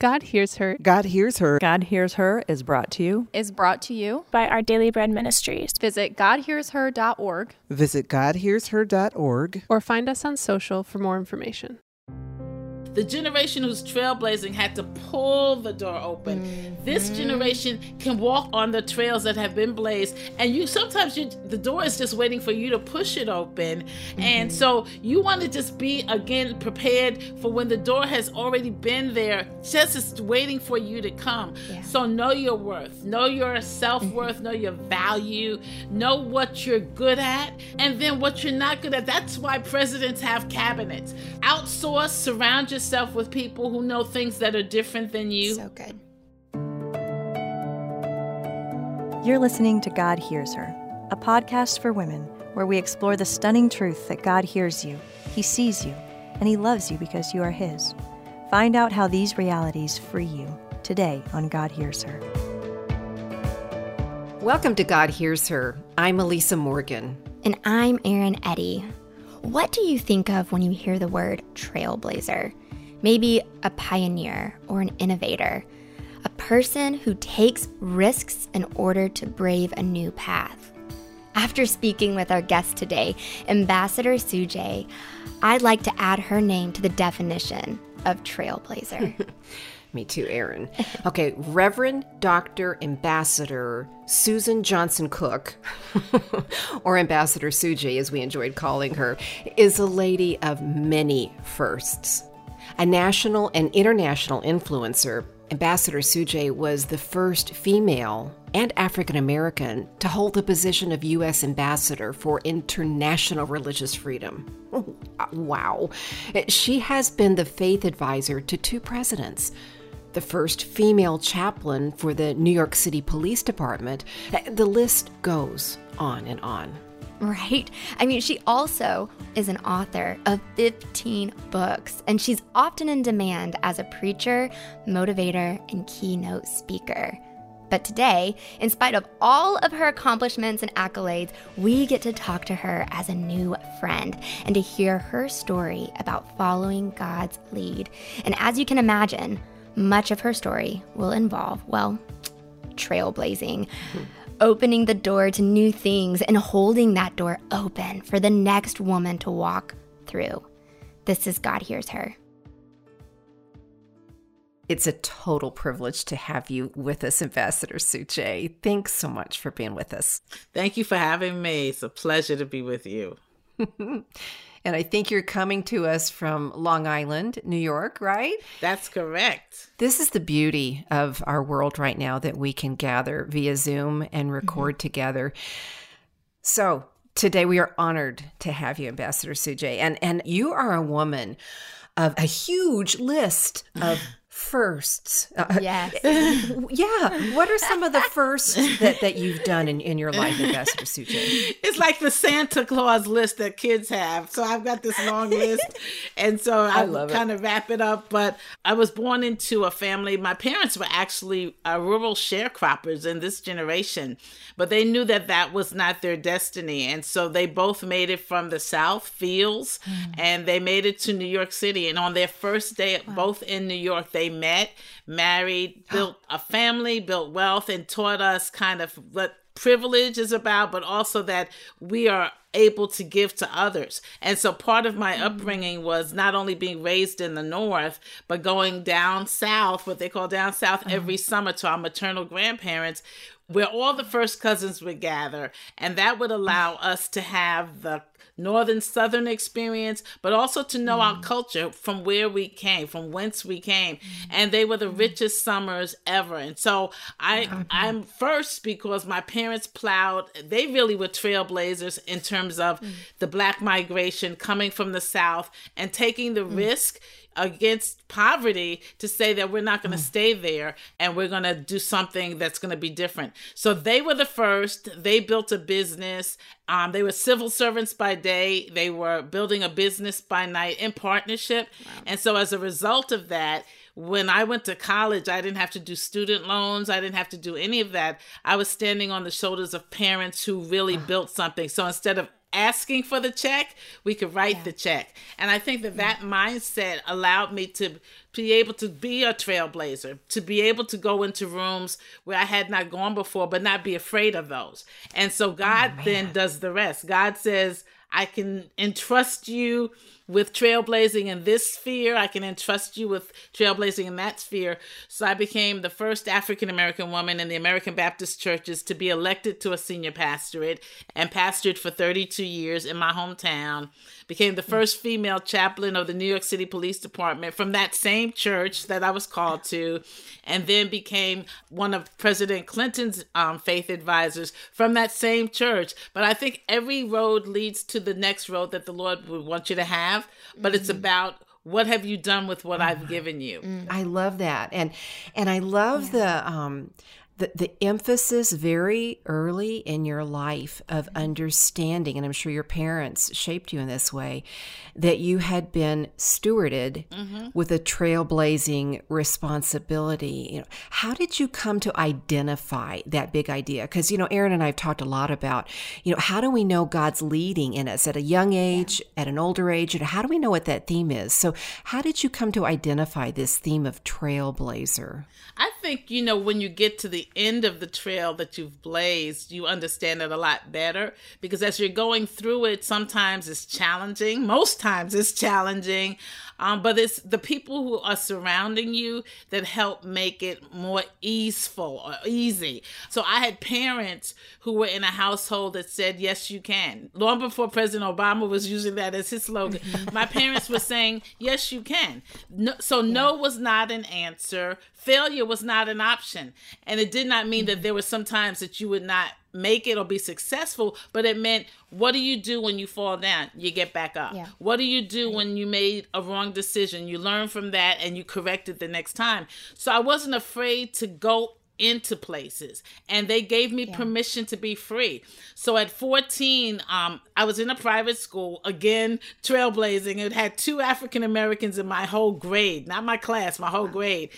God Hears Her. God Hears Her. God Hears Her is brought to you. Is brought to you by Our Daily Bread Ministries. Visit GodHearsHer.org. Visit GodHearsHer.org. Or find us on social for more information. The generation who's trailblazing had to pull the door open. Mm-hmm. This generation can walk on the trails that have been blazed, and you sometimes you, the door is just waiting for you to push it open. Mm-hmm. And so you want to just be again prepared for when the door has already been there, just is waiting for you to come. Yeah. So know your worth, know your self worth, mm-hmm. know your value, know what you're good at, and then what you're not good at. That's why presidents have cabinets. Outsource, surround yourself yourself with people who know things that are different than you. So good. You're listening to God Hears Her, a podcast for women where we explore the stunning truth that God hears you, He sees you, and He loves you because you are His. Find out how these realities free you today on God Hears Her. Welcome to God Hears Her. I'm Elisa Morgan. And I'm Erin Eddy. What do you think of when you hear the word trailblazer? Maybe a pioneer or an innovator, a person who takes risks in order to brave a new path. After speaking with our guest today, Ambassador Sujay, I'd like to add her name to the definition of trailblazer. Me too, Erin. Okay, Reverend Dr. Ambassador Suzan Johnson Cook, or Ambassador Sujay as we enjoyed calling her, is a lady of many firsts. A national and international influencer, Ambassador Sujay was the first female and African American to hold the position of U.S. Ambassador for International Religious Freedom. wow. She has been the faith advisor to two presidents the first female chaplain for the New York City Police Department. The list goes on and on. Right? I mean, she also is an author of 15 books, and she's often in demand as a preacher, motivator, and keynote speaker. But today, in spite of all of her accomplishments and accolades, we get to talk to her as a new friend and to hear her story about following God's lead. And as you can imagine, much of her story will involve, well, trailblazing. Mm-hmm opening the door to new things and holding that door open for the next woman to walk through. This is God Hears Her. It's a total privilege to have you with us, Ambassador Sujay. Thanks so much for being with us. Thank you for having me. It's a pleasure to be with you. And I think you're coming to us from Long Island, New York, right? That's correct. This is the beauty of our world right now that we can gather via Zoom and record mm-hmm. together. So, today we are honored to have you Ambassador Sujay and and you are a woman of a huge list of firsts. Uh, yes. yeah. What are some of the firsts that, that you've done in, in your life, Ambassador Sujay? It's like the Santa Claus list that kids have. So I've got this long list. And so I, I kind of wrap it up. But I was born into a family. My parents were actually uh, rural sharecroppers in this generation, but they knew that that was not their destiny. And so they both made it from the South fields mm. and they made it to New York City. And on their first day, wow. both in New York, they met, married, built a family, built wealth, and taught us kind of what privilege is about, but also that we are able to give to others. And so part of my mm-hmm. upbringing was not only being raised in the North, but going down south, what they call down south, uh-huh. every summer to our maternal grandparents, where all the first cousins would gather. And that would allow us to have the northern southern experience but also to know mm. our culture from where we came from whence we came mm. and they were the mm. richest summers ever and so i okay. i'm first because my parents plowed they really were trailblazers in terms of mm. the black migration coming from the south and taking the risk against poverty to say that we're not going to mm. stay there and we're going to do something that's going to be different. So they were the first. They built a business. Um, they were civil servants by day. They were building a business by night in partnership. Wow. And so as a result of that, when I went to college, I didn't have to do student loans. I didn't have to do any of that. I was standing on the shoulders of parents who really built something. So instead of asking for the check, we could write yeah. the check. And I think that that mindset allowed me to be able to be a trailblazer, to be able to go into rooms where I had not gone before, but not be afraid of those. And so oh, God oh, then does the rest. God says, I can entrust you with trailblazing in this sphere. I can entrust you with trailblazing in that sphere. So I became the first African American woman in the American Baptist churches to be elected to a senior pastorate and pastored for 32 years in my hometown. Became the first female chaplain of the New York City Police Department from that same church that I was called to, and then became one of President Clinton's um, faith advisors from that same church. But I think every road leads to the next road that the Lord would want you to have but mm-hmm. it's about what have you done with what I've given you. Mm-hmm. I love that. And and I love yeah. the um the, the emphasis very early in your life of understanding, and I'm sure your parents shaped you in this way, that you had been stewarded mm-hmm. with a trailblazing responsibility. You know, how did you come to identify that big idea? Because you know, Erin and I have talked a lot about, you know, how do we know God's leading in us at a young age, yeah. at an older age, and how do we know what that theme is? So, how did you come to identify this theme of trailblazer? I think you know when you get to the end of the trail that you've blazed, you understand it a lot better because as you're going through it, sometimes it's challenging. Most times it's challenging. Um, but it's the people who are surrounding you that help make it more easeful or easy. So I had parents who were in a household that said, Yes, you can. Long before President Obama was using that as his slogan, my parents were saying, Yes, you can. No, so no was not an answer. Failure was not an option. And it did not mean that there were some times that you would not make it or be successful, but it meant what do you do when you fall down? You get back up. Yeah. What do you do when you made a wrong decision? You learn from that and you correct it the next time. So I wasn't afraid to go into places and they gave me yeah. permission to be free so at 14 um, i was in a private school again trailblazing it had two african americans in my whole grade not my class my whole grade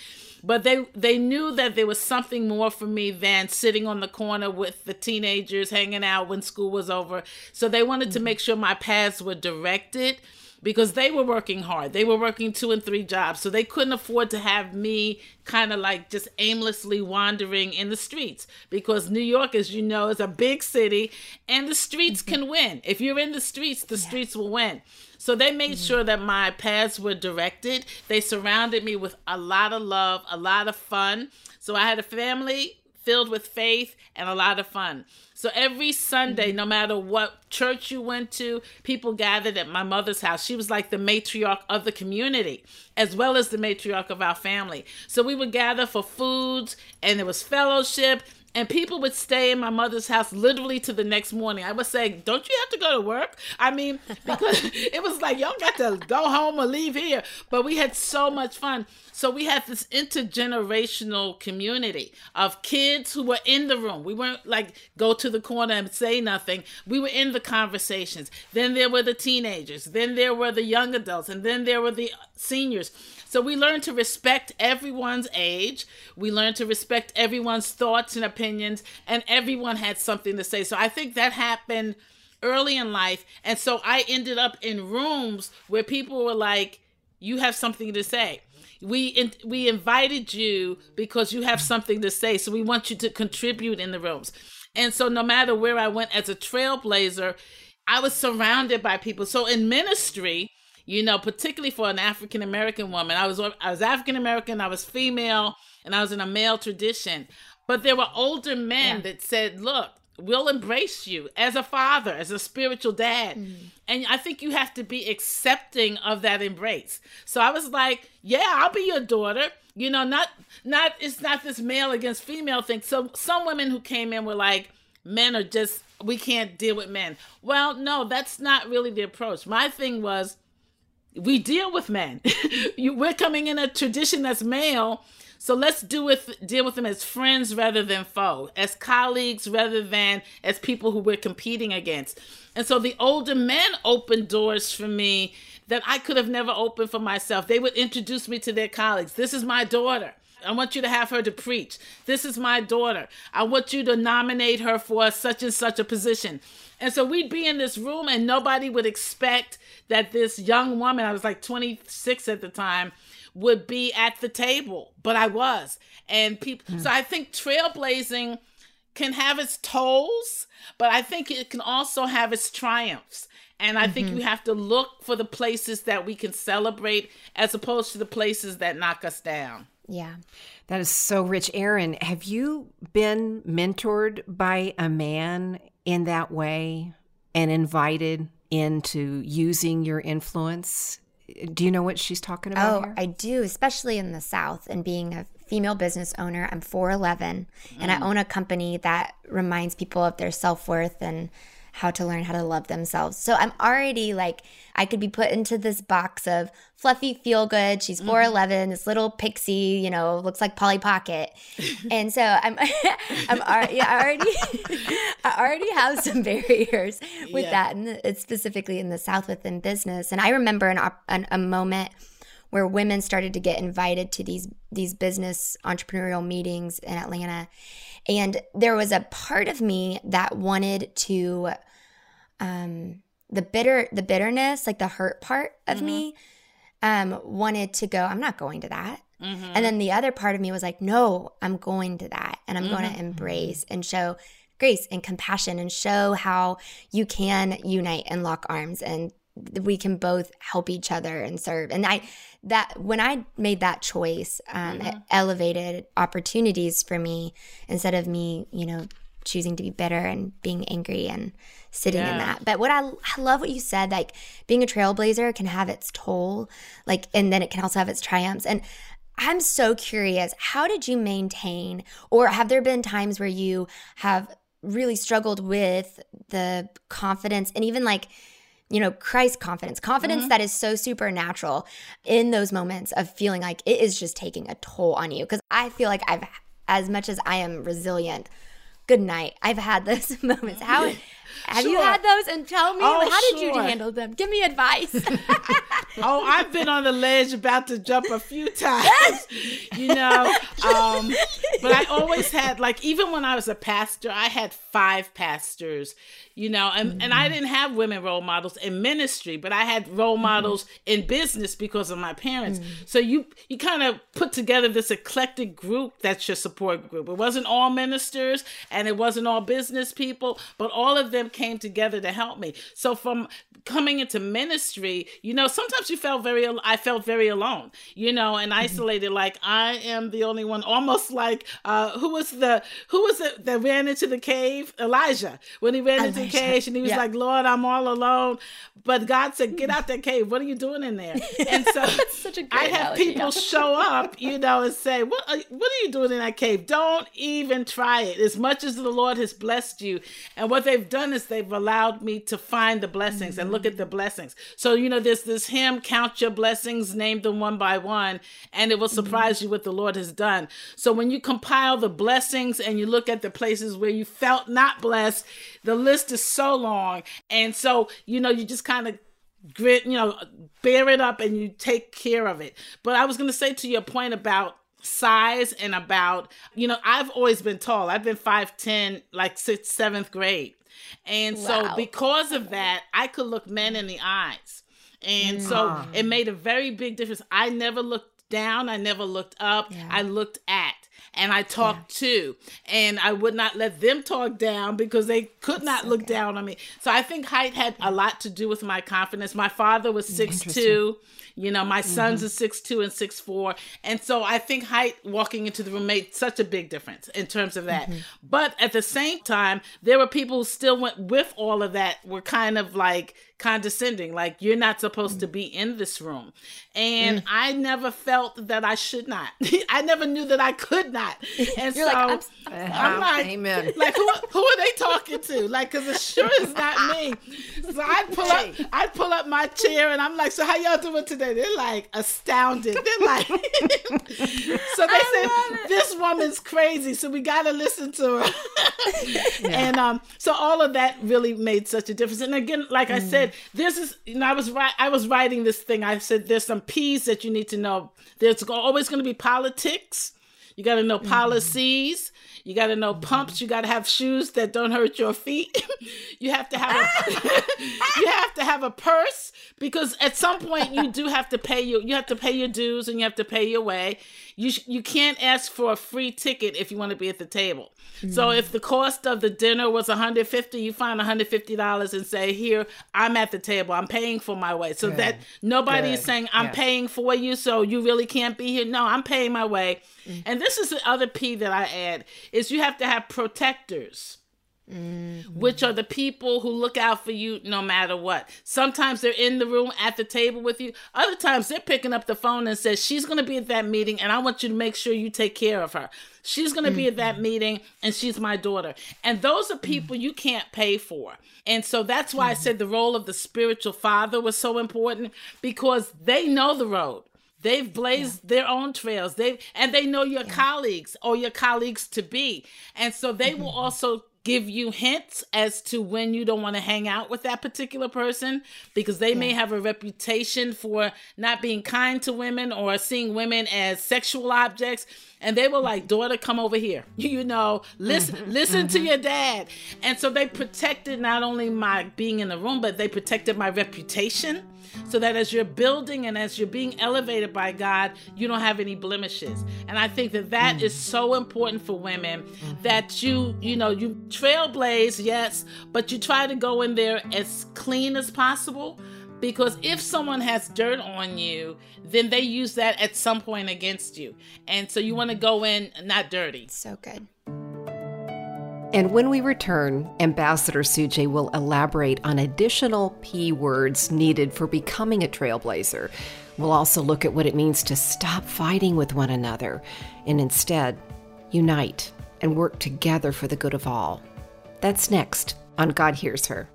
but they they knew that there was something more for me than sitting on the corner with the teenagers hanging out when school was over so they wanted mm-hmm. to make sure my paths were directed because they were working hard they were working two and three jobs so they couldn't afford to have me kind of like just aimlessly wandering in the streets because new york as you know is a big city and the streets mm-hmm. can win if you're in the streets the yeah. streets will win so they made mm-hmm. sure that my paths were directed. They surrounded me with a lot of love, a lot of fun. So I had a family filled with faith and a lot of fun. So every Sunday, mm-hmm. no matter what church you went to, people gathered at my mother's house. She was like the matriarch of the community, as well as the matriarch of our family. So we would gather for foods, and there was fellowship, and people would stay in my mother's house literally to the next morning. I would say, "Don't you have to go to work?" I mean, because it was like y'all got to go home or leave here. But we had so much fun. So we had this intergenerational community of kids who were in the room. We weren't like go to the corner and say nothing. We were in the conversations. Then there were the teenagers. Then there were the young adults, and then there were the seniors. So we learned to respect everyone's age. We learned to respect everyone's thoughts and opinions, and everyone had something to say. So I think that happened early in life. And so I ended up in rooms where people were like, You have something to say. We in, we invited you because you have something to say. So we want you to contribute in the rooms. And so no matter where I went as a trailblazer, I was surrounded by people. So in ministry, you know, particularly for an African American woman. I was I was African American, I was female, and I was in a male tradition. But there were older men yeah. that said, "Look, we'll embrace you as a father, as a spiritual dad." Mm-hmm. And I think you have to be accepting of that embrace. So I was like, "Yeah, I'll be your daughter." You know, not not it's not this male against female thing. So some women who came in were like, "Men are just we can't deal with men." Well, no, that's not really the approach. My thing was we deal with men. you, we're coming in a tradition that's male, so let's do with deal with them as friends rather than foe, as colleagues rather than as people who we're competing against. And so the older men opened doors for me that I could have never opened for myself. They would introduce me to their colleagues. This is my daughter. I want you to have her to preach. This is my daughter. I want you to nominate her for such and such a position. And so we'd be in this room and nobody would expect that this young woman, I was like 26 at the time, would be at the table, but I was. And people, mm. so I think trailblazing can have its tolls, but I think it can also have its triumphs. And I mm-hmm. think we have to look for the places that we can celebrate as opposed to the places that knock us down. Yeah. That is so rich. Erin, have you been mentored by a man in that way and invited into using your influence? Do you know what she's talking about? Oh, here? I do, especially in the South and being a female business owner. I'm 4'11 mm. and I mm. own a company that reminds people of their self worth and how to learn how to love themselves. So I'm already like, I could be put into this box of fluffy feel good. She's 4'11, mm-hmm. this little pixie, you know, looks like Polly Pocket. and so I'm, I'm already, I already, I already have some barriers with yeah. that. And it's specifically in the South within business. And I remember an, an, a moment where women started to get invited to these these business entrepreneurial meetings in Atlanta and there was a part of me that wanted to um the bitter the bitterness, like the hurt part of mm-hmm. me um wanted to go, I'm not going to that. Mm-hmm. And then the other part of me was like, no, I'm going to that and I'm mm-hmm. going to embrace and show grace and compassion and show how you can unite and lock arms and we can both help each other and serve. And I that when I made that choice, um, mm-hmm. it elevated opportunities for me instead of me, you know, choosing to be bitter and being angry and sitting yeah. in that. But what I, I love what you said, like being a trailblazer can have its toll, like, and then it can also have its triumphs. And I'm so curious, how did you maintain, or have there been times where you have really struggled with the confidence and even like you know, Christ confidence, confidence mm-hmm. that is so supernatural in those moments of feeling like it is just taking a toll on you. Because I feel like I've, as much as I am resilient, good night. I've had those moments. How have sure. you had those? And tell me, oh, how did you handle them? Give me advice. oh, I've been on the ledge about to jump a few times, you know. Um, but I always had, like, even when I was a pastor, I had five pastors, you know, and, mm-hmm. and I mm-hmm. didn't have women role models in ministry, but I had role mm-hmm. models in business because of my parents. Mm-hmm. So you you kind of put together this eclectic group that's your support group. It wasn't all ministers and it wasn't all business people, but all of them came together to help me. So from coming into ministry, you know, sometimes you felt very, I felt very alone, you know, and mm-hmm. isolated. Mm-hmm. Like I am the only one, almost like uh, who was the who was it that ran into the cave? Elijah when he ran Elijah. into the cave and he was yeah. like, Lord, I'm all alone. But God said, Get out that cave. What are you doing in there? And so I have people yeah. show up, you know, and say, What are, what are you doing in that cave? Don't even try it. As much as the Lord has blessed you, and what they've done they've allowed me to find the blessings mm-hmm. and look at the blessings. So, you know, there's this hymn, Count Your Blessings, name them one by one, and it will mm-hmm. surprise mm-hmm. you what the Lord has done. So, when you compile the blessings and you look at the places where you felt not blessed, the list is so long. And so, you know, you just kind of grit, you know, bear it up and you take care of it. But I was going to say to your point about size and about you know i've always been tall i've been 5'10 like sixth seventh grade and wow. so because of that, I could look men in the eyes. And mm. so it made a very big difference. I never looked down, I never looked up, yeah. I looked at and I talked yeah. to. And I would not let them talk down because they could not so look good. down on me. So I think height had a lot to do with my confidence. My father was six two. You know, my mm-hmm. sons are six two and six four, and so I think height walking into the room made such a big difference in terms of that. Mm-hmm. But at the same time, there were people who still went with all of that. Were kind of like condescending, like you're not supposed mm. to be in this room. And mm. I never felt that I should not. I never knew that I could not. And you're so like, I'm, I'm, like, Amen. like who, who are they talking to? Like, cause it sure is not me. So I pull up, I pull up my chair and I'm like, so how y'all doing today? They're like astounded. They're like, so they said this woman's crazy, so we got to listen to her. yeah. And um, so all of that really made such a difference. And again, like mm. I said, this is you know I was I was writing this thing. I said there's some P's that you need to know. There's always going to be politics. You got to know mm-hmm. policies. You got to know pumps. You got to have shoes that don't hurt your feet. you have to have a, you have have to have a purse because at some point you do have to pay your you have to pay your dues and you have to pay your way. You sh- you can't ask for a free ticket if you want to be at the table. Mm-hmm. So if the cost of the dinner was 150, you find 150 dollars and say, "Here, I'm at the table. I'm paying for my way." So Good. that nobody Good. is saying I'm yeah. paying for you, so you really can't be here. No, I'm paying my way. Mm-hmm. And this is the other P that I add is you have to have protectors. Mm-hmm. Which are the people who look out for you no matter what. Sometimes they're in the room at the table with you. Other times they're picking up the phone and says, She's gonna be at that meeting and I want you to make sure you take care of her. She's gonna mm-hmm. be at that mm-hmm. meeting and she's my daughter. And those are people mm-hmm. you can't pay for. And so that's why I mm-hmm. said the role of the spiritual father was so important because they know the road. They've blazed yeah. their own trails. They and they know your yeah. colleagues or your colleagues to be. And so they will also give you hints as to when you don't want to hang out with that particular person because they yeah. may have a reputation for not being kind to women or seeing women as sexual objects and they were like daughter come over here you know listen mm-hmm. listen to mm-hmm. your dad and so they protected not only my being in the room but they protected my reputation so that as you're building and as you're being elevated by God, you don't have any blemishes. And I think that that mm. is so important for women mm-hmm. that you, you know, you trailblaze, yes, but you try to go in there as clean as possible because if someone has dirt on you, then they use that at some point against you. And so you want to go in not dirty. So good. And when we return, Ambassador Sujay will elaborate on additional P words needed for becoming a trailblazer. We'll also look at what it means to stop fighting with one another and instead unite and work together for the good of all. That's next on God Hears Her.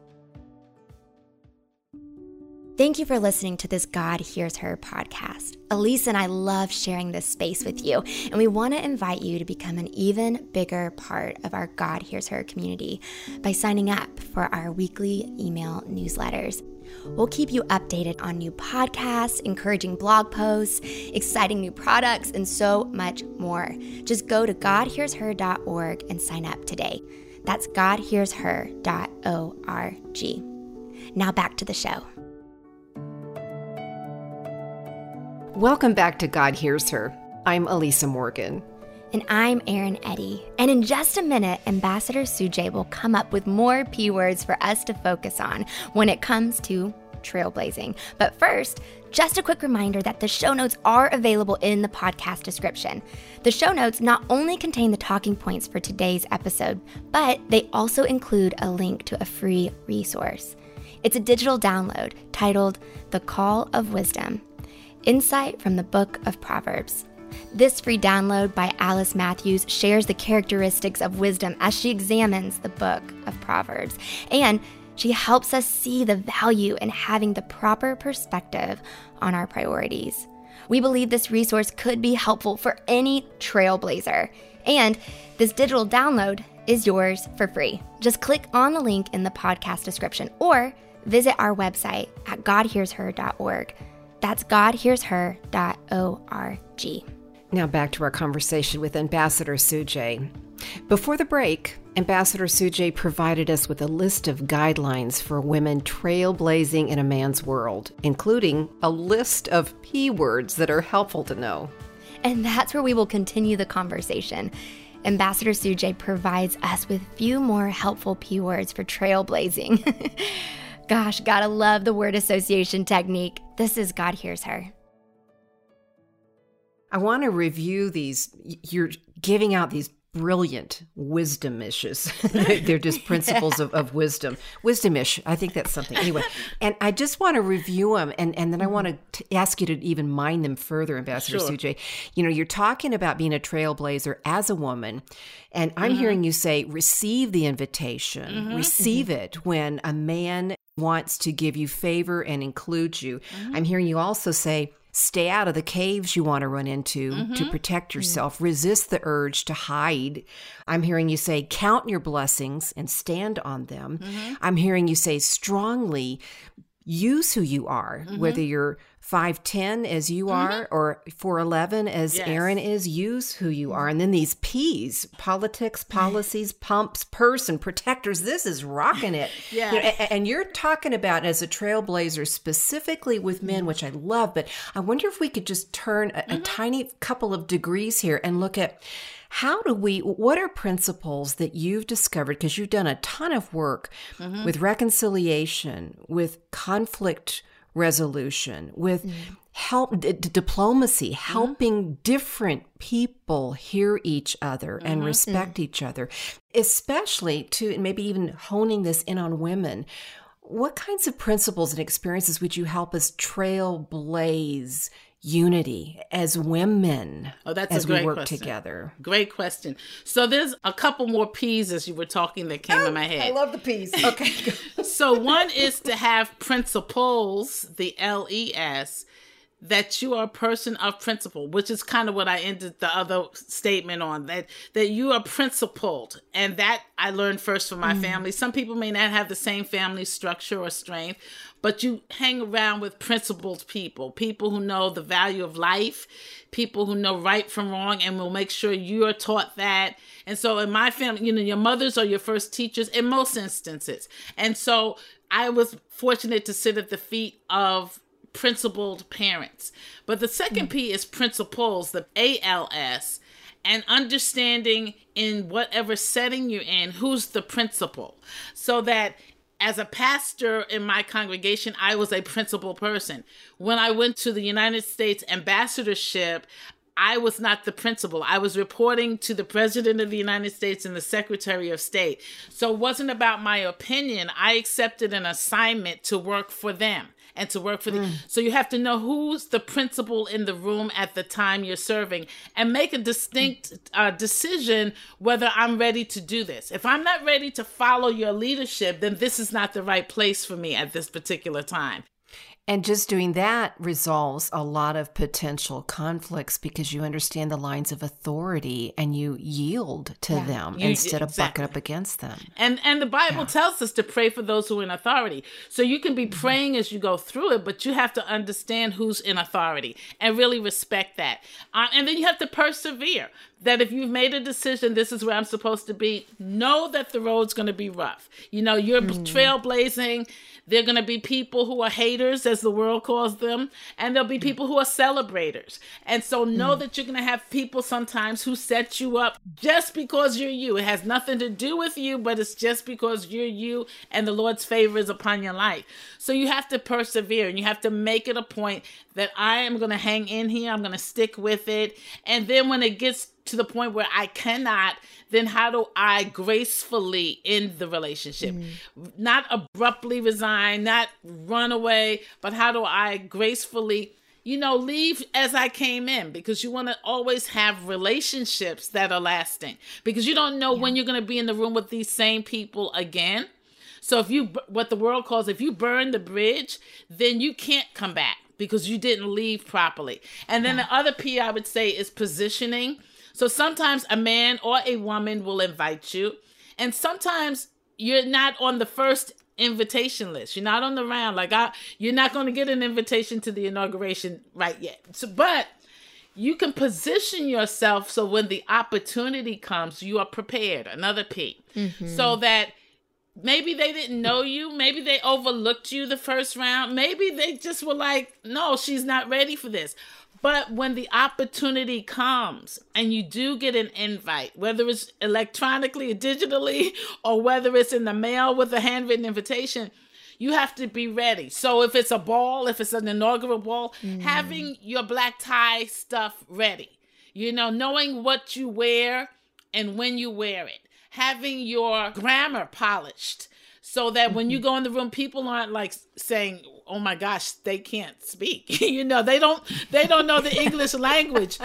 Thank you for listening to this God Hears Her podcast. Elise and I love sharing this space with you, and we want to invite you to become an even bigger part of our God Hears Her community by signing up for our weekly email newsletters. We'll keep you updated on new podcasts, encouraging blog posts, exciting new products, and so much more. Just go to GodHearsHer.org and sign up today. That's GodHearsHer.org. Now back to the show. Welcome back to God Hears Her. I'm Elisa Morgan. And I'm Erin Eddy. And in just a minute, Ambassador Sujay will come up with more P words for us to focus on when it comes to trailblazing. But first, just a quick reminder that the show notes are available in the podcast description. The show notes not only contain the talking points for today's episode, but they also include a link to a free resource. It's a digital download titled The Call of Wisdom Insight from the Book of Proverbs. This free download by Alice Matthews shares the characteristics of wisdom as she examines the book of Proverbs. And she helps us see the value in having the proper perspective on our priorities. We believe this resource could be helpful for any trailblazer. And this digital download is yours for free. Just click on the link in the podcast description or visit our website at godhearsher.org. That's godhearsher.org. Now back to our conversation with Ambassador Sujay. Before the break, Ambassador Sujay provided us with a list of guidelines for women trailblazing in a man's world, including a list of P words that are helpful to know. And that's where we will continue the conversation. Ambassador Sujay provides us with few more helpful P words for trailblazing. Gosh, gotta love the word association technique. This is God Hears Her. I want to review these. You're giving out these brilliant wisdom issues. They're just principles of, of wisdom. Wisdom-ish. I think that's something. Anyway, and I just want to review them and, and then I want to ask you to even mine them further, Ambassador sure. Sujay. You know, you're talking about being a trailblazer as a woman. And I'm mm-hmm. hearing you say, receive the invitation, mm-hmm. receive mm-hmm. it when a man wants to give you favor and include you. Mm-hmm. I'm hearing you also say, stay out of the caves you want to run into mm-hmm. to protect mm-hmm. yourself. Mm-hmm. Resist the urge to hide. I'm hearing you say, count your blessings and stand on them. Mm-hmm. I'm hearing you say strongly, use who you are, mm-hmm. whether you're 5'10 as you mm-hmm. are or 4'11 as Yes. Erin is, use who you are. And then these P's politics, policies, pumps, person, protectors. This is rocking it. Yeah. You know, a- and you're talking about as a trailblazer specifically with men, mm-hmm. which I love, but I wonder if we could just turn a, a mm-hmm. tiny couple of degrees here and look at how do we, what are principles that you've discovered? Because you've done a ton of work with reconciliation, with conflict resolution, with mm. help d- diplomacy, mm-hmm. helping different people hear each other and mm-hmm. respect each other, especially to maybe even honing this in on women. What kinds of principles and experiences would you help us trailblaze unity as women Oh, that's as a great we work question. together? Great question. So there's a couple more P's as you were talking that came in oh, my head. I love the piece. Okay. so one is to have principles, the L E S, that you are a person of principle, which is kind of what I ended the other statement on that that you are principled, and that I learned first from my mm. family. Some people may not have the same family structure or strength, but you hang around with principled people, people who know the value of life, people who know right from wrong, and will make sure you are taught that. And so in my family, you know, your mothers are your first teachers in most instances. And so I was fortunate to sit at the feet of principled parents. But the second hmm. P is principals, the ALS, and understanding in whatever setting you're in who's the principal. So that as a pastor in my congregation, I was a principal person. When I went to the United States ambassadorship, I was not the principal. I was reporting to the President of the United States and the Secretary of State. So it wasn't about my opinion. I accepted an assignment to work for them and to work for the. So you have to know who's the principal in the room at the time you're serving and make a distinct uh, decision whether I'm ready to do this. If I'm not ready to follow your leadership, then this is not the right place for me at this particular time. And just doing that resolves a lot of potential conflicts because you understand the lines of authority and you yield to them You- instead of exactly. bucking up against them. And and the Bible tells us to pray for those who are in authority. So you can be praying as you go through it, but you have to understand who's in authority and really respect that. Uh, and then you have to persevere. That if you've made a decision, this is where I'm supposed to be. Know that the road's going to be rough. You know, you're trailblazing. There are going to be people who are haters, as the world calls them, and there'll be mm. people who are celebrators. And so know mm. that you're going to have people sometimes who set you up just because you're you. It has nothing to do with you, but it's just because you're you and the Lord's favor is upon your life. So you have to persevere and you have to make it a point that I am going to hang in here. I'm going to stick with it. And then when it gets to the point where I cannot, then how do I gracefully end the relationship? Mm. Not abruptly resign, not run away, but how do I gracefully, you know, leave as I came in? Because you want to always have relationships that are lasting because you don't know when you're going to be in the room with these same people again. So if you what the world calls if you burn the bridge, then you can't come back because you didn't leave properly. And then the other P I would say is positioning. So sometimes a man or a woman will invite you, and sometimes you're not on the first invitation list. You're not on the round. Like I, you're not going to get an invitation to the inauguration right yet. So, but you can position yourself so when the opportunity comes, you are prepared. Another P. Mm-hmm. So that maybe they didn't know you. Maybe they overlooked you the first round. Maybe they just were like, no, she's not ready for this. But when the opportunity comes and you do get an invite, whether it's electronically or digitally, or whether it's in the mail with a handwritten invitation, you have to be ready. So if it's a ball, if it's an inaugural ball, mm. having your black tie stuff ready, you know, knowing what you wear and when you wear it, having your grammar polished so that when you mm-hmm. go in the room, people aren't like saying, "Oh my gosh, they can't speak." you know, they don't they don't know the English language,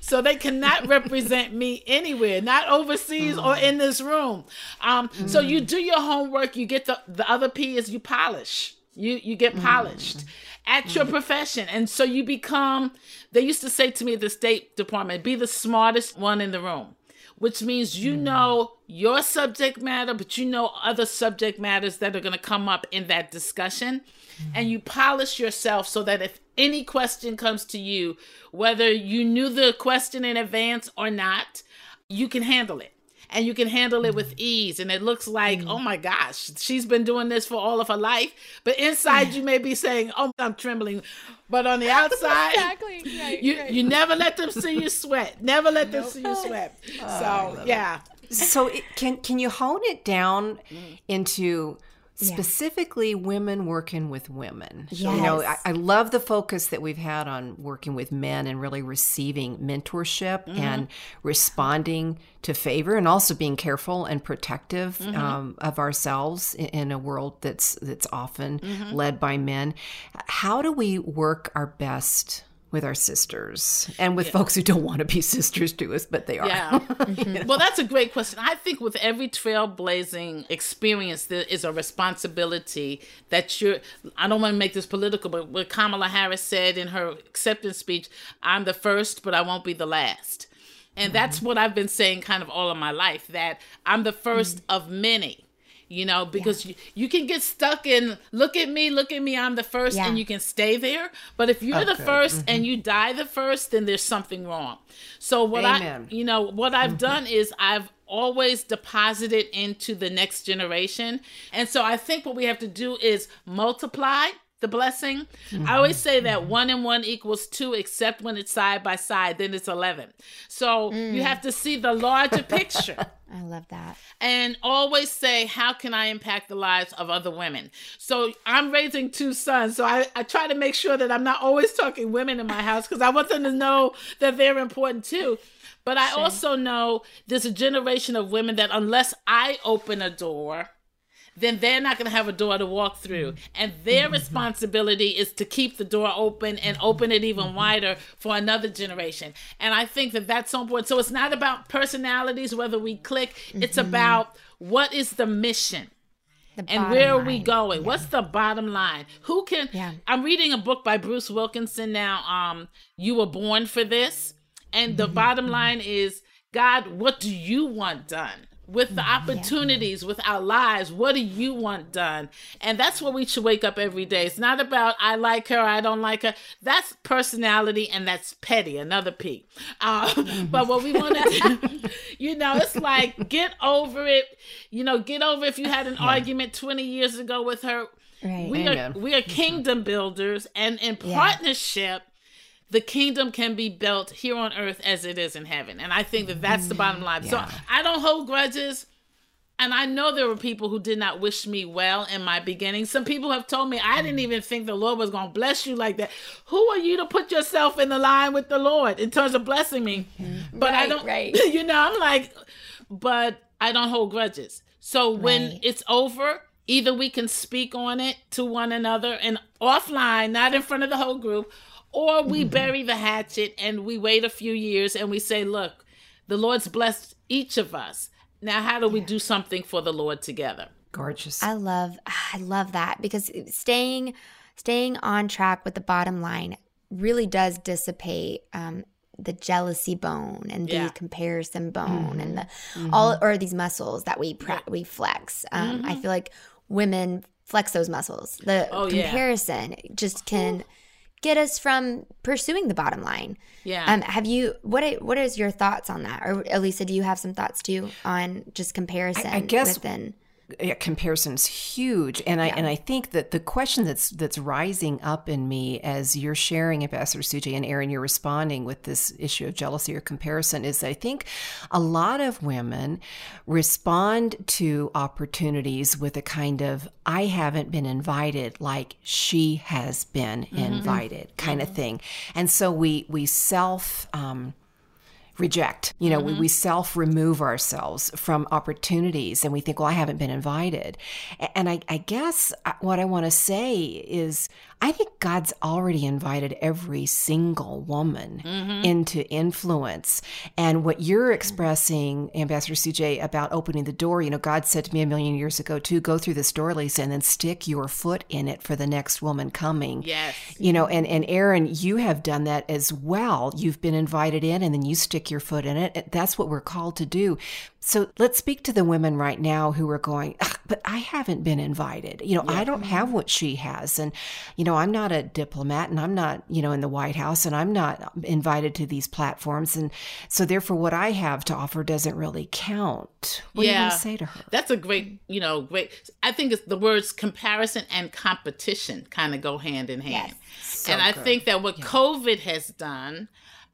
so they cannot represent me anywhere, not overseas or mm. in this room. Um, so you mm. do your homework. You get the the other P is you polish. You you get mm. polished at your profession, and so you become. They used to say to me at the State Department, "Be the smartest one in the room." Which means you hmm. know your subject matter, but you know other subject matters that are going to come up in that discussion. Hmm. And you polish yourself so that if any question comes to you, whether you knew the question in advance or not, you can handle it and you can handle it with ease. And it looks like, mm. oh my gosh, she's been doing this for all of her life. But inside, you may be saying, oh, I'm trembling. But on the outside, exactly. right, you right. you never let them see you sweat. Never let them see you sweat. Oh, so yeah. It. So it, can can you hone it down mm. into specifically yeah. women working with women. Yes. You know, I, I, love the focus that we've had on working with men and really receiving mentorship mm-hmm. and responding to favor and also being careful and protective mm-hmm. um, of ourselves in, in, a world that's that's often mm-hmm. led by men. How do we work our best with our sisters and with yeah. folks who don't want to be sisters to us, but they are. Yeah. mm-hmm. you know? Well, that's a great question. I think with every trailblazing experience, there is a responsibility that you're. I don't want to make this political, but what Kamala Harris said in her acceptance speech I'm the first, but I won't be the last. And mm-hmm. that's what I've been saying kind of all of my life that I'm the 1st mm-hmm. of many you know, because yeah. you, you can get stuck in look at me, look at me, I'm the first, yeah. and you can stay there. But if you're okay. the 1st mm-hmm. and you die the first, then there's something wrong. So what Amen. I you know, what I've mm-hmm. done is I've always deposited into the next generation. And so I think what we have to do is multiply the blessing. Mm-hmm. I always say that mm-hmm. one and one equals two, except when it's side by side, then it's 11. So mm. you have to see the larger picture. I love that. And always say, how can I impact the lives of other women? So I'm raising two sons. So I, I try to make sure that I'm not always talking women in my house because I want them to know that they're important too. But I sure. also know there's a generation of women that unless I open a door, then they're not going to have a door to walk through. And their mm-hmm. responsibility is to keep the door open and open it even mm-hmm. wider for another generation. And I think that that's so important. So it's not about personalities, whether we click, it's mm-hmm. about what is the mission? and where are we going? Yeah. What's the bottom line? Who can yeah. I'm reading a book by Bruce Wilkinson now, um, You Were Born for This. And the mm-hmm. bottom line is, God, what do you want done? With the mm-hmm. opportunities yeah. with our lives. What do you want done? And that's what we should wake up every day. It's not about i like her i don't like her. That's personality and that's petty another p uh, mm-hmm. but what we want to do you know it's like get over it. You know get over if you had an yeah. argument 20 years ago with her. Right. we Amen. are we are mm-hmm. kingdom builders and in partnership the kingdom can be built here on earth as it is in heaven. And I think that that's the bottom line. Yeah. So I don't hold grudges. And I know there were people who did not wish me well in my beginning. Some people have told me I didn't even think the Lord was going to bless you like that. Who are you to put yourself in the line with the Lord in terms of blessing me? Mm-hmm. But right, I don't, right. you know, I'm like, but I don't hold grudges. So when right. it's over, either we can speak on it to one another and offline, not in front of the whole group, or we mm-hmm. bury the hatchet and we wait a few years and we say, look, the Lord's blessed each of us. Now, how do we do something for the Lord together? Gorgeous. I love, I love that because staying, staying on track with the bottom line really does dissipate um, the jealousy bone and yeah. the comparison bone mm-hmm. and the mm-hmm. all or these muscles that we pra- we flex. Um, I mm-hmm. feel like women flex those muscles. The oh, comparison yeah. just can get us from pursuing the bottom line. Yeah. Um, have you what what is your thoughts on that? Or Elisa, do you have some thoughts too on just comparison I, I guess within yeah, comparison's huge and i yeah. and i think that the question that's that's rising up in me as you're sharing ambassador Sujay and erin you're responding with this issue of jealousy or comparison is i think a lot of women respond to opportunities with a kind of i haven't been invited like she has been mm-hmm. invited kind mm-hmm. of thing and so we we self um, reject. You know, mm-hmm. we, we self remove ourselves from opportunities and we think, well, I haven't been invited. And I, I guess uh, what I want to say is I think God's already invited every single woman mm-hmm. into influence. And what you're expressing, Ambassador Sujay, about opening the door, you know, God said to me a million years ago, too, go through this door, Lisa, and then stick your foot in it for the next woman coming. Yes. You know, and, and Erin, you have done that as well. You've been invited in and then you stick stick your foot in it. That's what we're called to do. So let's speak to the women right now who are going, but I haven't been invited. You know, yeah. I don't mm-hmm. have what she has. And, you know, I'm not a diplomat and I'm not, you know, in the White House and I'm not invited to these platforms. And so therefore what I have to offer doesn't really count. What yeah. do you say to her? That's a great, you know, great. I think it's the words comparison and competition kind of go hand in hand. Yes. So and I good. think that what yeah. COVID has done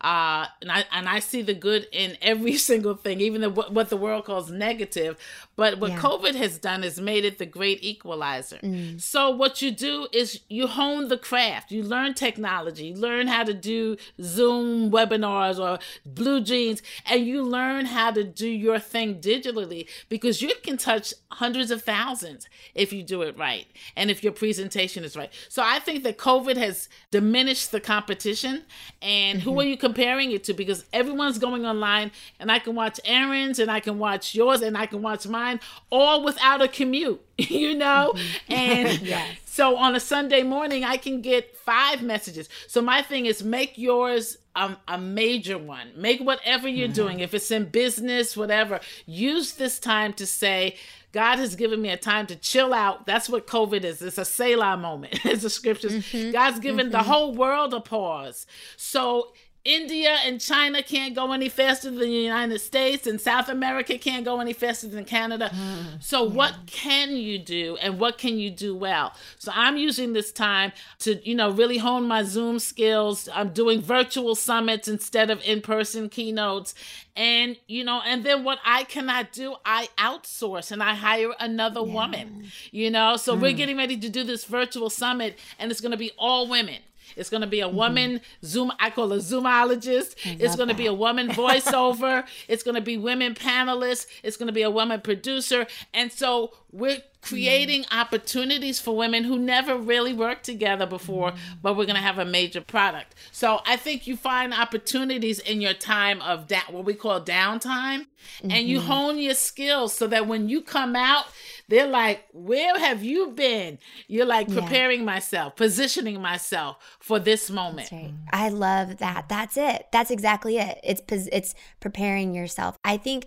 uh, and I and I see the good in every single thing, even the, what the world calls negative. But what yeah. COVID has done is made it the great equalizer. Mm. So what you do is you hone the craft. You learn technology. You learn how to do Zoom webinars or BlueJeans, and you learn how to do your thing digitally because you can touch hundreds of thousands if you do it right and if your presentation is right. So I think that COVID has diminished the competition. And mm-hmm. who are you comparing it to? Because everyone's going online, and I can watch Erin's, and I can watch yours, and I can watch mine all without a commute, you know? Mm-hmm. And yes. so on a Sunday morning, I can get five messages. So my thing is make yours um, a major one. Make whatever you're mm-hmm. doing, if it's in business, whatever, use this time to say, God has given me a time to chill out. That's what COVID is. It's a Selah moment, as the scriptures. Mm-hmm. God's given mm-hmm. the whole world a pause. So India and China can't go any faster than the United States, and South America can't go any faster than Canada. Mm, so, yeah. what can you do, and what can you do well? So, I'm using this time to, you know, really hone my Zoom skills. I'm doing virtual summits instead of in person keynotes. And, you know, and then what I cannot do, I outsource and I hire another yeah. woman, you know. So, mm. we're getting ready to do this virtual summit, and it's going to be all women. It's going to be a mm-hmm. woman mm-hmm. Zoom. I call a Zoomologist. It's going to be a woman voiceover. it's going to be women panelists. It's going to be a woman producer. And so we're creating opportunities for women who never really worked together before, mm. but we're going to have a major product. So I think you find opportunities in your time of da- what we call downtime, mm-hmm. and you mm-hmm. hone your skills so that when you come out, they're like, Where have you been? You're like preparing yeah. myself, positioning myself for this moment. Right. I love that. That's it. That's exactly it. It's it's preparing yourself. I think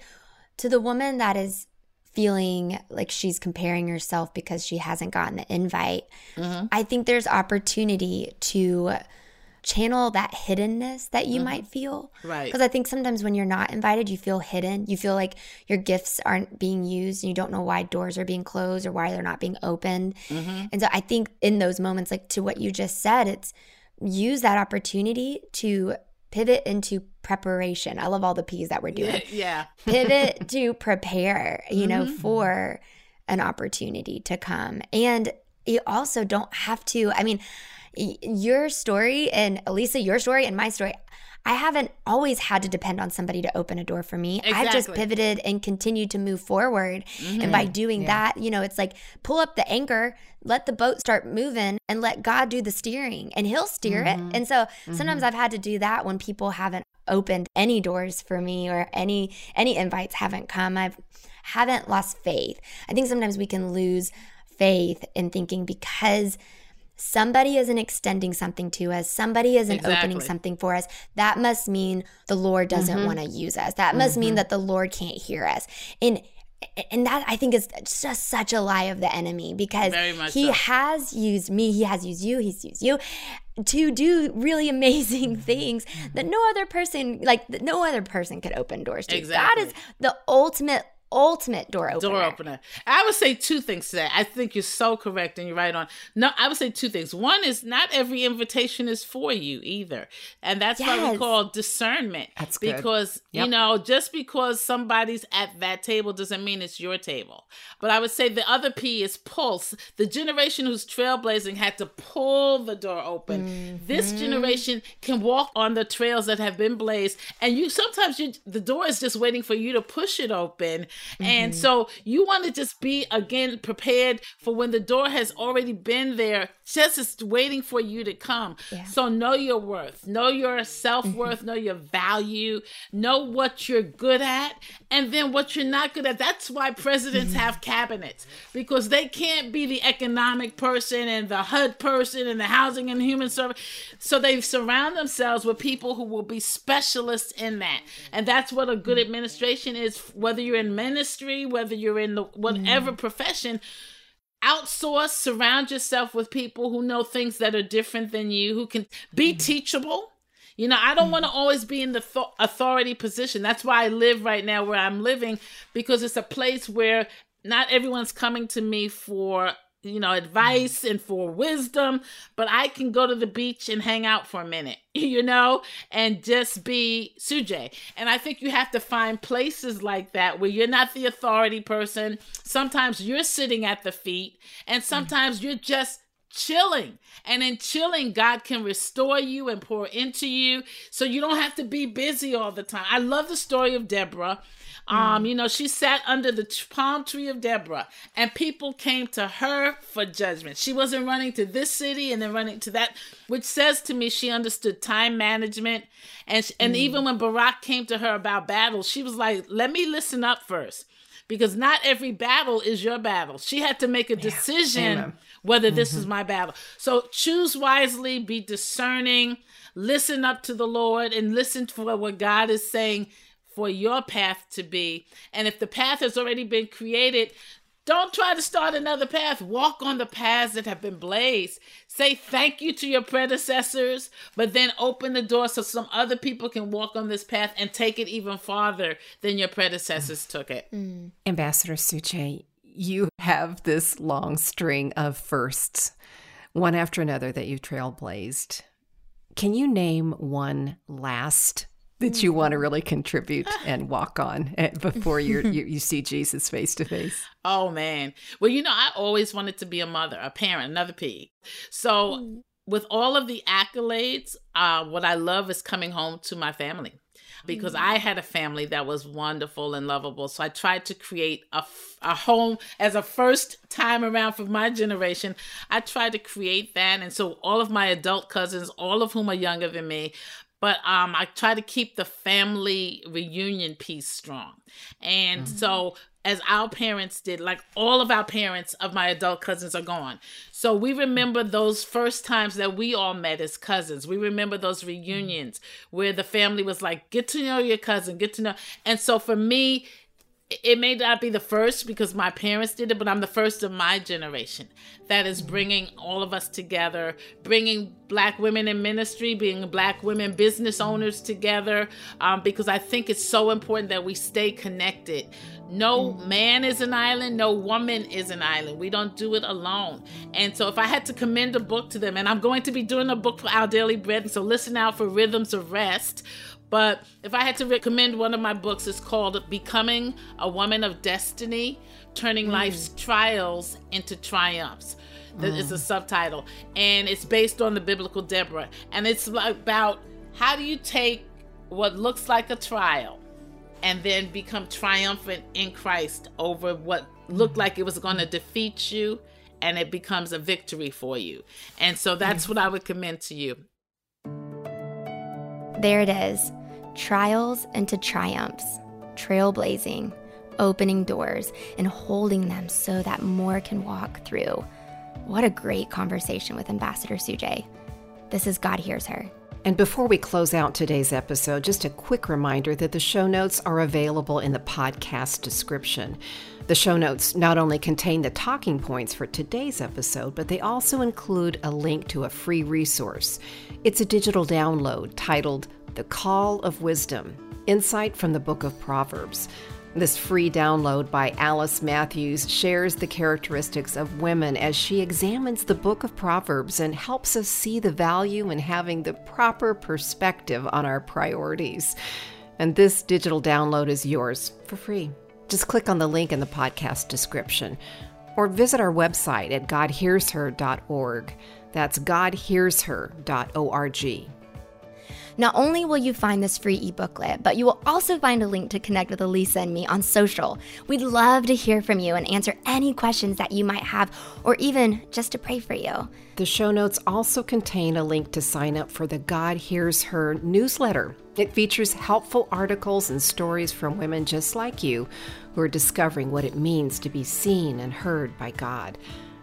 to the woman that is feeling like she's comparing herself because she hasn't gotten the invite, mm-hmm. I think there's opportunity to channel that hiddenness that you mm-hmm. might feel. Right. Because I think sometimes when you're not invited, you feel hidden. You feel like your gifts aren't being used and you don't know why doors are being closed or why they're not being opened. Mm-hmm. And so I think in those moments, like to what you just said, it's use that opportunity to pivot into preparation. I love all the P's that we're doing. Yeah. pivot to prepare, you know, mm-hmm. for an opportunity to come. And you also don't have to, I mean, your story and Elisa, your story and my story, I haven't always had to depend on somebody to open a door for me. Exactly. I've just pivoted and continued to move forward. Mm-hmm. And by doing yeah. that, you know, it's like pull up the anchor, let the boat start moving, and let God do the steering, and He'll steer mm-hmm. it. And so mm-hmm. sometimes I've had to do that when people haven't opened any doors for me or any any invites haven't come. I've haven't lost faith. I think sometimes we can lose faith in thinking because somebody isn't extending something to us, somebody isn't exactly. opening something for us, that must mean the Lord doesn't mm-hmm. want to use us. That must mm-hmm. mean that the Lord can't hear us. And and that I think is just such a lie of the enemy because he so. has used me, he has used you, he's used you to do really amazing mm-hmm. things that no other person like no other person could open doors to. Exactly. God is the ultimate ultimate door opener. Door opener. I would say two things to that. I think you're so correct and you're right on. No, I would say two things. One is not every invitation is for you either. And that's yes. what we call discernment. That's good. Because, yep. you know, just because somebody's at that table doesn't mean it's your table. But I would say the other P is pulse. The generation who's trailblazing had to pull the door open. Mm-hmm. This generation can walk on the trails that have been blazed and you sometimes you the door is just waiting for you to push it open Mm-hmm. And so you want to just be again prepared for when the door has already been there, just waiting for you to come. Yeah. So know your worth, know your self worth, mm-hmm. know your value, know what you're good at, and then what you're not good at. That's why presidents mm-hmm. have cabinets because they can't be the economic person and the HUD person and the housing and human service. So they surround themselves with people who will be specialists in that. And that's what a good administration is, whether you're in ministry, whether you're in the whatever mm. profession outsource surround yourself with people who know things that are different than you who can be mm. teachable you know i don't mm. want to always be in the th- authority position that's why i live right now where i'm living because it's a place where not everyone's coming to me for you know, advice and for wisdom, but I can go to the beach and hang out for a minute, you know, and just be Sujay. And I think you have to find places like that where you're not the authority person. Sometimes you're sitting at the feet, and mm. sometimes you're just chilling. And in chilling, God can restore you and pour into you so you don't have to be busy all the time. I love the story of Deborah um, mm. you know, she sat under the palm tree of Deborah, and people came to her for judgment. She wasn't running to this city and then running to that, which says to me she understood time management. And and mm. even when Barak came to her about battles, she was like, "Let me listen up first because not every battle is your battle. She had to make a decision. Whether this mm-hmm. is my battle. So choose wisely, be discerning, listen up to the Lord, and listen for what God is saying for your path to be. And if the path has already been created, don't try to start another path. Walk on the paths that have been blazed. Say thank you to your predecessors, but then open the door so some other people can walk on this path and take it even farther than your predecessors mm. took it. Mm. Ambassador Sujay, you have this long string of firsts, one after another that you've trailblazed. Can you name one last that you want to really contribute and walk on eh, before you you see Jesus face to face? Oh man. Well, you know, I always wanted to be a mother, a parent, another P. So mm. with all of the accolades, uh, what I love is coming home to my family because mm. I had a family that was wonderful and lovable. So I tried to create a, a home as a first time around for my generation. I tried to create that. And so all of my adult cousins, all of whom are younger than me, but um, I try to keep the family reunion piece strong. And mm-hmm. so, as our parents did, like all of our parents of my adult cousins are gone. So, we remember those first times that we all met as cousins. We remember those reunions where the family was like, get to know your cousin, get to know. And so, for me, it may not be the first because my parents did it, but I'm the first of my generation that is bringing all of us together, bringing black women in ministry, being black women business owners together, um, because I think it's so important that we stay connected. No man is an island, no woman is an island. We don't do it alone. And so, if I had to commend a book to them, and I'm going to be doing a book for Our Daily Bread, so listen out for Rhythms of Rest but if I had to recommend one of my books, it's called Becoming a Woman of Destiny Turning mm. Life's Trials into Triumphs. That mm. is the subtitle. And it's based on the biblical Deborah. And it's about how do you take what looks like a trial and then become triumphant in Christ over what looked mm. like it was going to defeat you and it becomes a victory for you. And so that's what I would commend to you. There it is trials into triumphs, trailblazing, opening doors, and holding them so that more can walk through. What a great conversation with Ambassador Sujay. This is God Hears Her. And before we close out today's episode, just a quick reminder that the show notes are available in the podcast description. The show notes not only contain the talking points for today's episode, but they also include a link to a free resource. It's a digital download titled The Call of Wisdom Insight from the Book of Proverbs. This free download by Alice Matthews shares the characteristics of women as she examines the book of Proverbs and helps us see the value in having the proper perspective on our priorities. And this digital download is yours for free. Just click on the link in the podcast description or visit our website at godhearsher.org. That's godhearsher.org. Not only will you find this free e-booklet, but you will also find a link to connect with Elisa and me on social. We'd love to hear from you and answer any questions that you might have, or even just to pray for you. The show notes also contain a link to sign up for the God Hears Her newsletter. It features helpful articles and stories from women just like you who are discovering what it means to be seen and heard by God.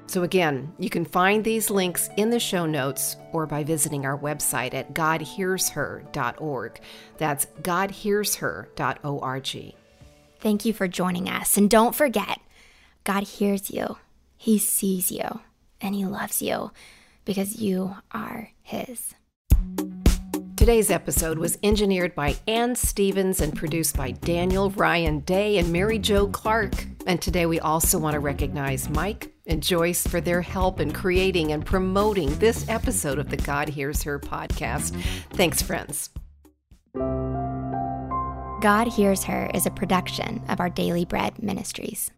So, again, you can find these links in the show notes or by visiting our website at godhearsher.org. That's godhearsher.org. Thank you for joining us. And don't forget, God hears you, He sees you, and He loves you because you are His. Today's episode was engineered by Ann Stevens and produced by Daniel Ryan Day and Mary Jo Clark. And today we also want to recognize Mike and Joyce for their help in creating and promoting this episode of the God Hears Her podcast. Thanks, friends. God Hears Her is a production of our Daily Bread Ministries.